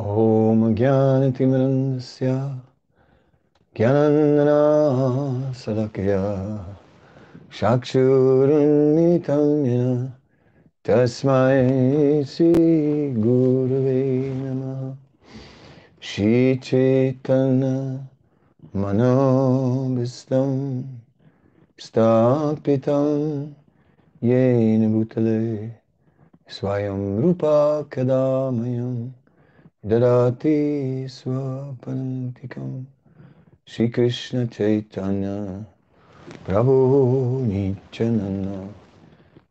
ॐ ज्ञानतिमिरन्दस्य ज्ञानन्दना सदकया चक्षुरुन्मिलितं येन तस्मै श्रीगुरवे नमः। श्रीचैतन्य मनोभिस्तं स्थापितं येन भूतले स्वयं रूपा ददाति स्वपन्थिकं श्रीकृष्णचैतन्य प्रभो नित्यनन्न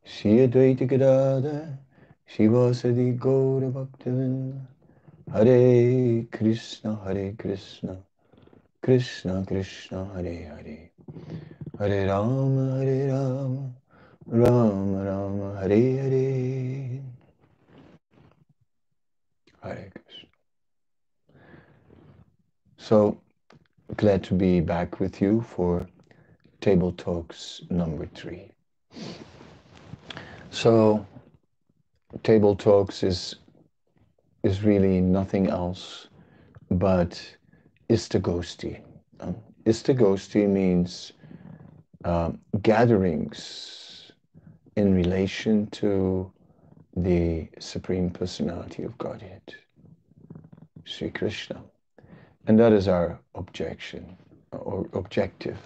श्रीअद्वैतिकदाद शिवासदि गौरभक्तविन्द। हरे कृष्ण हरे कृष्ण। कृष्ण कृष्ण, हरे हरे। हरे राम हरे Ram. Ram So glad to be back with you for Table Talks number three. So, Table Talks is is really nothing else but istagosti. Um, istagosti means uh, gatherings in relation to the Supreme Personality of Godhead, Sri Krishna. And that is our objection or objective.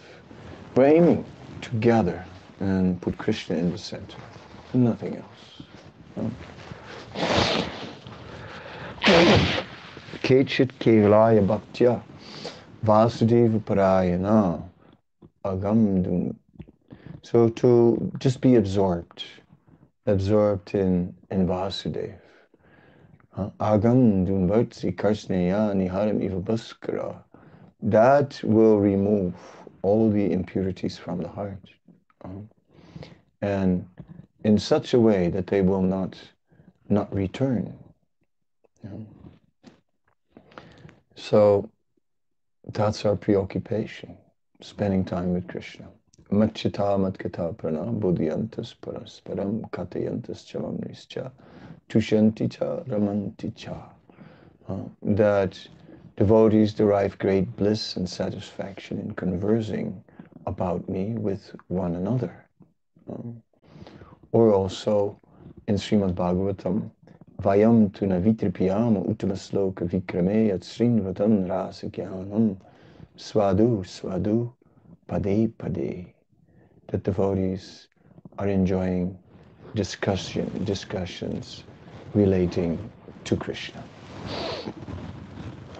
We're aiming to gather and put Krishna in the center, nothing else. Kechit Kevalaya Bhaktya Vasudeva Parayana Agamdum. So to just be absorbed, absorbed in, in Vasudev. Agam Dunvartsi Karsneya Niharam Iva Bhaskara. That will remove all the impurities from the heart. And in such a way that they will not not return. So that's our preoccupation, spending time with Krishna. Machita matkata prana parasparam katayantas that devotees derive great bliss and satisfaction in conversing about me with one another. Um, or also in Srimad Bhagavatam, Vayam tu navitripiyama uttamasloka vikrame yat srinvatan rasa jnanam swadu swadu pade pade. That devotees are enjoying discussion, discussions relating to Krishna.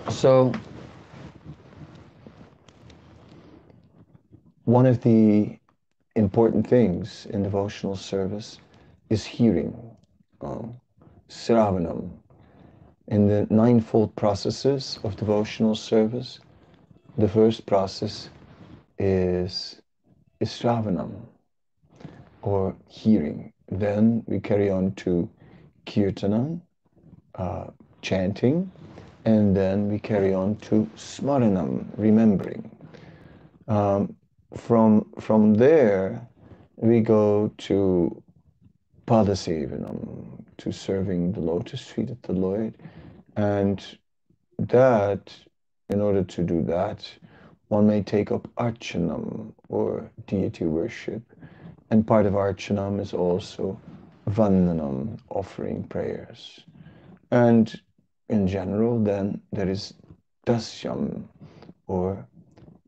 So, one of the important things in devotional service is hearing, um, sravanam. In the ninefold processes of devotional service, the first process is, is sravanam, or hearing. Then we carry on to kirtanam, uh, chanting, and then we carry on to smaranam, remembering. Um, from from there, we go to padasevanam, to serving the lotus feet of the Lord, and that, in order to do that, one may take up archanam or deity worship, and part of archanam is also vandanam, offering prayers, and in general, then there is dasyam or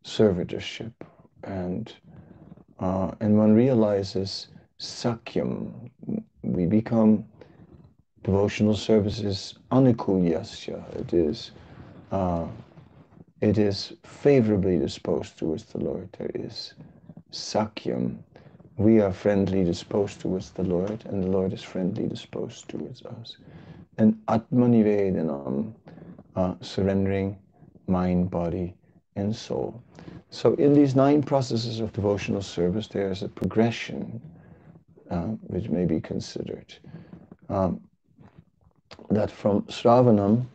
servitorship. And uh, and one realizes sakyam, we become devotional services anukulyasya. It is uh, it is favorably disposed towards the Lord. There is sakyam. We are friendly disposed towards the Lord, and the Lord is friendly disposed towards us. And atmanivedanam, uh, surrendering mind, body, and soul. So in these nine processes of devotional service, there is a progression uh, which may be considered. Um, that from Sravanam,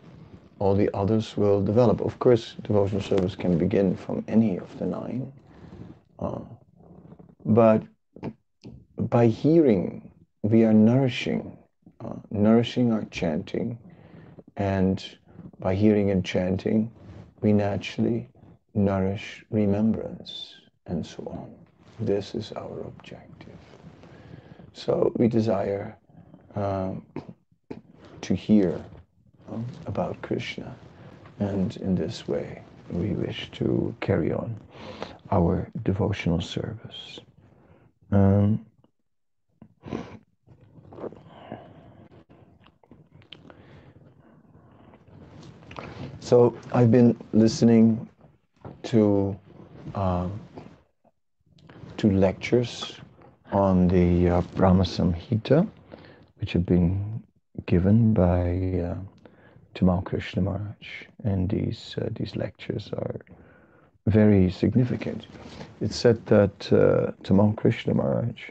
all the others will develop. Of course, devotional service can begin from any of the nine. Uh, but by hearing, we are nourishing, uh, nourishing our chanting, and by hearing and chanting, we naturally nourish remembrance and so on. This is our objective. So we desire um, to hear about Krishna, and in this way we wish to carry on our devotional service. Um, so I've been listening to uh, to lectures on the uh, Brahma Samhita, which have been given by uh, Tamal Krishna Maharaj, and these uh, these lectures are very significant. It's said that uh, Tamal Krishna Maharaj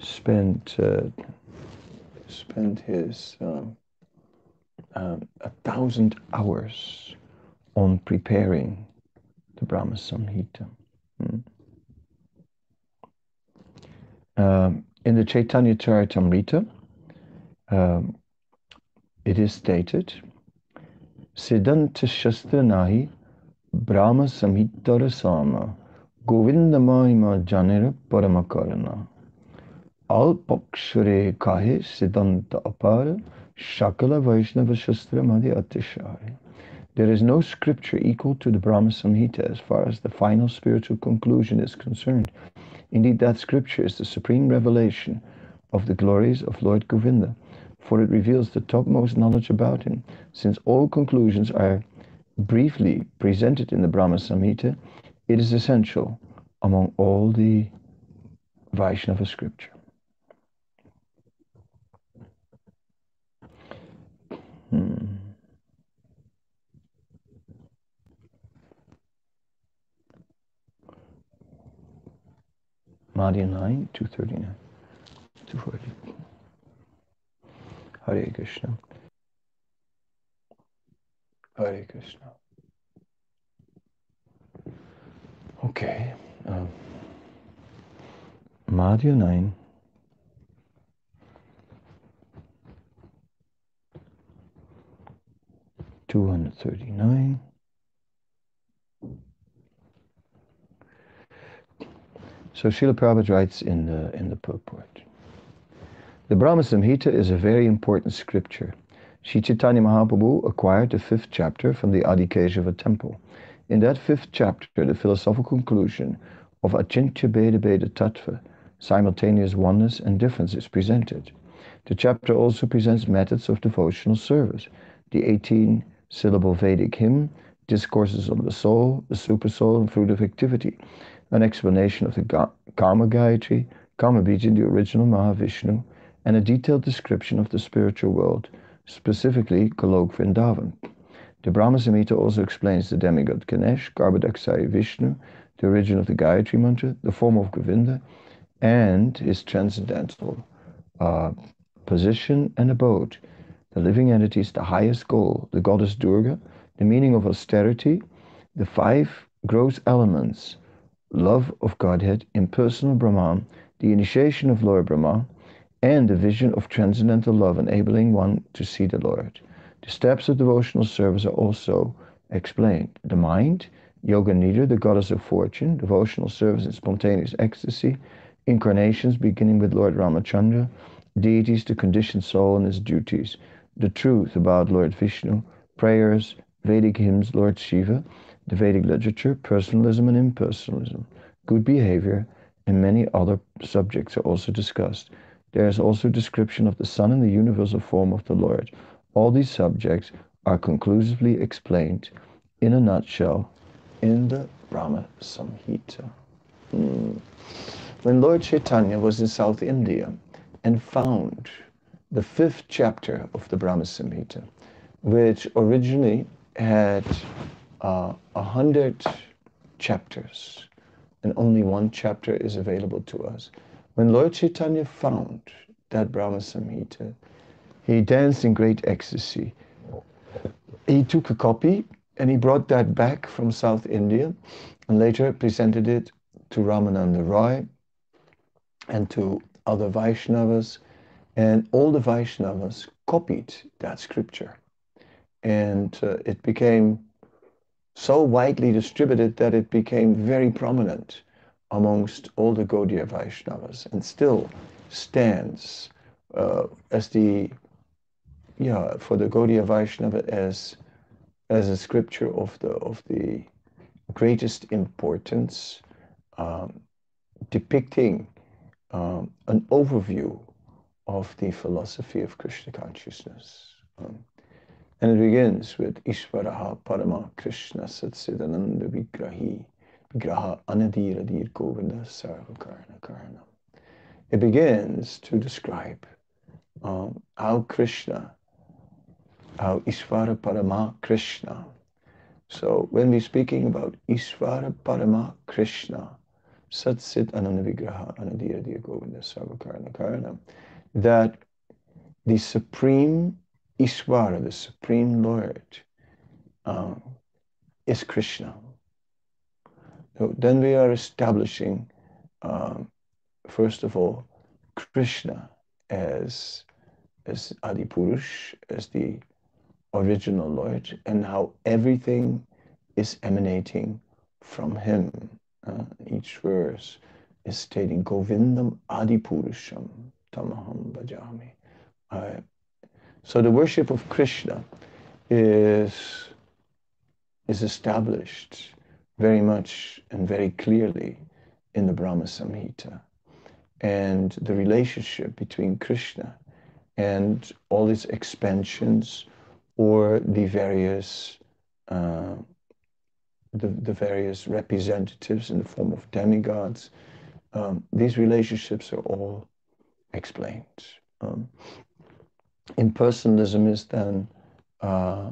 spent uh, spent his um, um, a thousand hours on preparing the Brahma Samhita. Hmm. Um, in the Chaitanya Charitamrita, um, it is stated, Shastra Nahi Brahma Sama Govinda Mahima Janira Paramakarana Al Pakshare Kahe Siddhanta Apara Shakala Vaishnava Shastra Madhi Atishari there is no scripture equal to the Brahma Samhita as far as the final spiritual conclusion is concerned. Indeed, that scripture is the supreme revelation of the glories of Lord Govinda, for it reveals the topmost knowledge about him. Since all conclusions are briefly presented in the Brahma Samhita, it is essential among all the Vaishnava scripture. Hmm. Madhya 9, 239, 240. Hare Krishna. Hare Krishna. Okay. Um, Madhya 9. Two hundred thirty nine. So Srila Prabhupada writes in the, in the purport. The Brahma Samhita is a very important scripture. Sri Chaitanya Mahaprabhu acquired the fifth chapter from the Adikeshava temple. In that fifth chapter, the philosophical conclusion of Achintya Beda Beda Tattva, simultaneous oneness and difference, is presented. The chapter also presents methods of devotional service, the 18 syllable Vedic hymn, discourses on the soul, the super soul, and fruit of activity, an explanation of the Kama Gayatri, Kama Bija, the original Mahavishnu, and a detailed description of the spiritual world, specifically Golok Vrindavan. The Brahma Samhita also explains the demigod Ganesh, Garbhodakshayi Vishnu, the origin of the Gayatri mantra, the form of Govinda, and his transcendental uh, position and abode, the living entities, the highest goal, the goddess Durga, the meaning of austerity, the five gross elements, love of Godhead, impersonal Brahman, the initiation of Lord Brahma, and the vision of transcendental love enabling one to see the Lord. The steps of devotional service are also explained. The mind, Yoga Nidra, the goddess of fortune, devotional service and spontaneous ecstasy, incarnations beginning with Lord Ramachandra, deities, the conditioned soul and its duties, the truth about Lord Vishnu, prayers, Vedic hymns, Lord Shiva, the Vedic literature, personalism and impersonalism, good behavior, and many other subjects are also discussed. There is also description of the Sun and the universal form of the Lord. All these subjects are conclusively explained in a nutshell in the Brahma Samhita. Mm. When Lord Chaitanya was in South India and found the fifth chapter of the Brahma Samhita, which originally had uh, a hundred chapters, and only one chapter is available to us. When Lord Chaitanya found that Brahma Samhita, he danced in great ecstasy. He took a copy and he brought that back from South India and later presented it to Ramananda Roy and to other Vaishnavas. And all the Vaishnavas copied that scripture and uh, it became so widely distributed that it became very prominent amongst all the Gaudiya Vaishnavas and still stands uh, as the yeah for the Gaudiya Vaishnava as as a scripture of the of the greatest importance, um, depicting um, an overview of the philosophy of Krishna consciousness. Um, and it begins with Ishvaraha Parama Krishna Satsidananda Vigrahi Vigraha Anadiradir Govinda Sarvakarna Karnam. It begins to describe um, how Krishna, how Ishvara Parama Krishna. So when we're speaking about Ishvara Parama Krishna, Satsit Ananavigraha Anadiradir Govinda Sarvakarna Karnam, that the supreme Ishvara, the supreme Lord, uh, is Krishna. Then we are establishing, uh, first of all, Krishna as, as Adipurush, as the original Lord, and how everything is emanating from him. Uh, each verse is stating Govindam Adipurusham Tamaham Bhajami. I, so the worship of Krishna is, is established very much and very clearly in the Brahma Samhita. And the relationship between Krishna and all its expansions or the various uh, the, the various representatives in the form of demigods, um, these relationships are all explained. Um, impersonalism is then uh,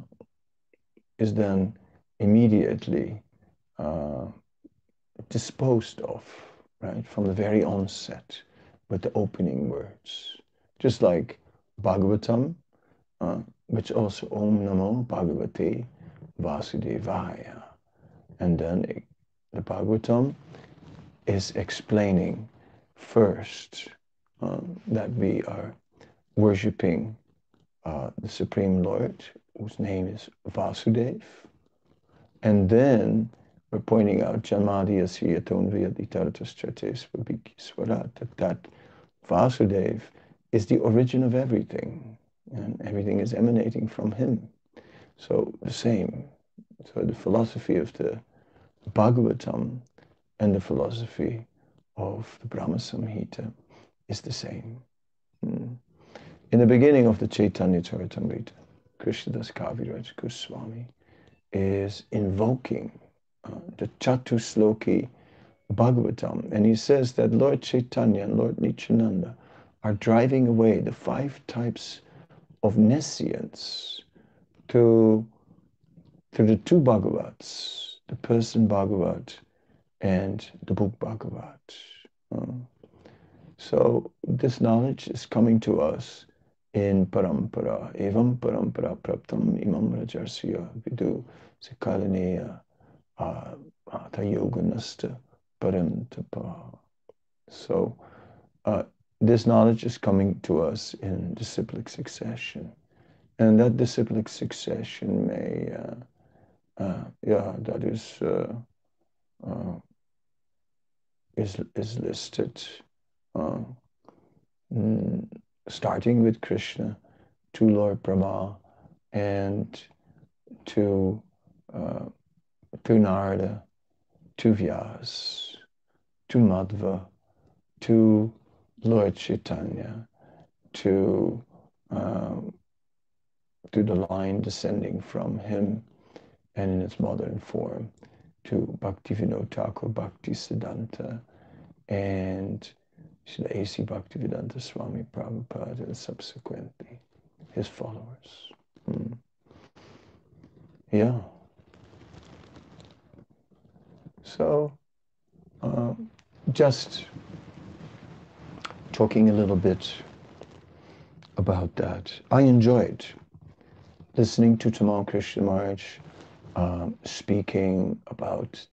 is then immediately uh, disposed of, right, from the very onset with the opening words. Just like Bhagavatam, uh, which also Om Namo Bhagavate Vasudevaya. And then it, the Bhagavatam is explaining first uh, that we are worshipping uh, the Supreme Lord, whose name is Vasudev. And then we're pointing out Asiyatonvya Ditaratas Swarat, that that Vasudev is the origin of everything, and everything is emanating from him. So the same. So the philosophy of the Bhagavatam and the philosophy of the Brahma Samhita is the same. Mm. In the beginning of the Chaitanya Charitamrita, Krishnadas Kaviraj Goswami is invoking the Chatusloki Bhagavatam, and he says that Lord Chaitanya and Lord Nityananda are driving away the five types of nescience to, to the two Bhagavats, the person Bhagavat and the book Bhagavat. Uh, so this knowledge is coming to us in parampara. Evam parampara praptam imam rajarsya vidu sikalineya atayoganasta parantapa. So uh, this knowledge is coming to us in disciplic succession. And that disciplic succession may, uh, uh, yeah, that is, uh, uh, is, is listed. Uh, mm, starting with Krishna to Lord Brahma and to uh, to Narada, to Vyas, to Madhva, to Lord Chaitanya, to um, to the line descending from him and in its modern form to Bhaktivinoda Thakur, Bhakti Siddhanta, and Srila A.C. Bhaktivedanta Swami Prabhupada and subsequently his followers. Hmm. Yeah. So, uh, just talking a little bit about that. I enjoyed listening to Tamal Krishna Maharaj um, speaking about